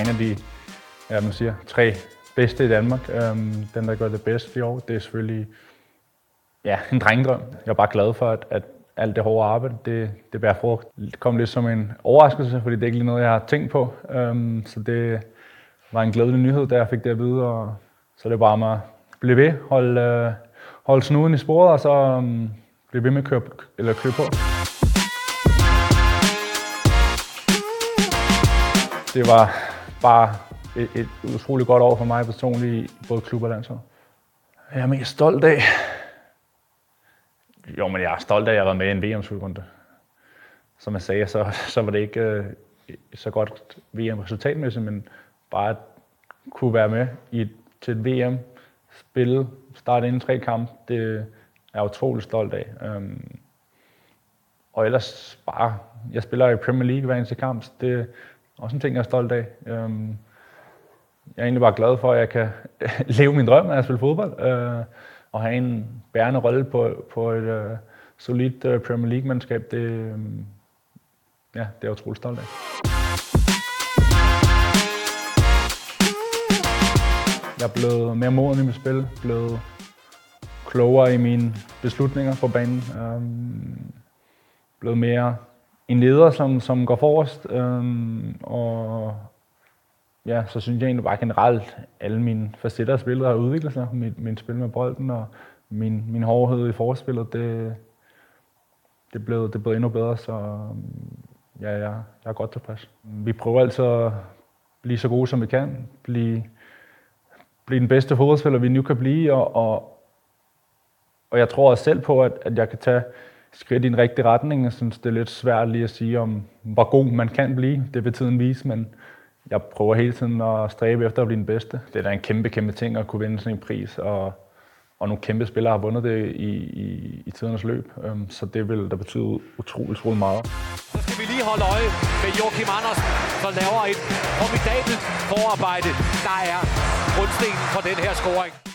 af de ja, man siger, tre bedste i Danmark. Øhm, den, der gør det bedst i år, det er selvfølgelig ja, en drengedrøm. Jeg er bare glad for, at, at alt det hårde arbejde, det, det bærer frugt. Det kom lidt som en overraskelse, fordi det er ikke lige noget, jeg har tænkt på. Øhm, så det var en glædelig nyhed, da jeg fik det at vide. Og så det bare med at blive ved, holde, øh, holde snuden i sporet, og så øhm, blive ved med at køre, eller køre på. Det var bare et, et utroligt godt år for mig personligt i både klub og landshold. Jeg er mest stolt af, jo, men jeg er stolt af, at jeg har været med i en VM-slutrunde. Som jeg sagde, så, så var det ikke øh, så godt VM-resultatmæssigt, men bare at kunne være med i, til et VM, spille, starte inden tre kampe, det er jeg utrolig stolt af. Um, og ellers bare, jeg spiller i Premier League hver eneste kamp, det også en ting, jeg er stolt af. Øhm, jeg er egentlig bare glad for, at jeg kan leve min drøm af at spille fodbold. Øh, og have en bærende rolle på, på et øh, solidt øh, Premier League-mandskab, det, øh, ja, det er jeg utrolig stolt af. Jeg er blevet mere moden i mit spil, blevet klogere i mine beslutninger på banen, øh, blevet mere en leder, som, som går forrest, Øhm, og ja, så synes jeg egentlig bare generelt, alle mine facetter af spillet har udviklet sig. Min, min spil med bolden og min, min hårdhed i forspillet, det, det, blev, det blev endnu bedre, så øhm, ja, jeg, jeg er godt tilpas. Vi prøver altså at blive så gode, som vi kan. Blive, blive den bedste fodboldspiller, vi nu kan blive, og, og, og jeg tror også selv på, at, at jeg kan tage skridt i en rigtig retning. Jeg synes, det er lidt svært lige at sige, om hvor god man kan blive. Det vil tiden vise, men jeg prøver hele tiden at stræbe efter at blive den bedste. Det er da en kæmpe, kæmpe ting at kunne vinde sådan en pris, og, og nogle kæmpe spillere har vundet det i, i, i tidernes løb, øhm, så det vil da betyde utroligt, utrolig meget. Så skal vi lige holde øje med Joachim Andersen, som laver et formidabelt forarbejde, der er grundstenen for den her scoring.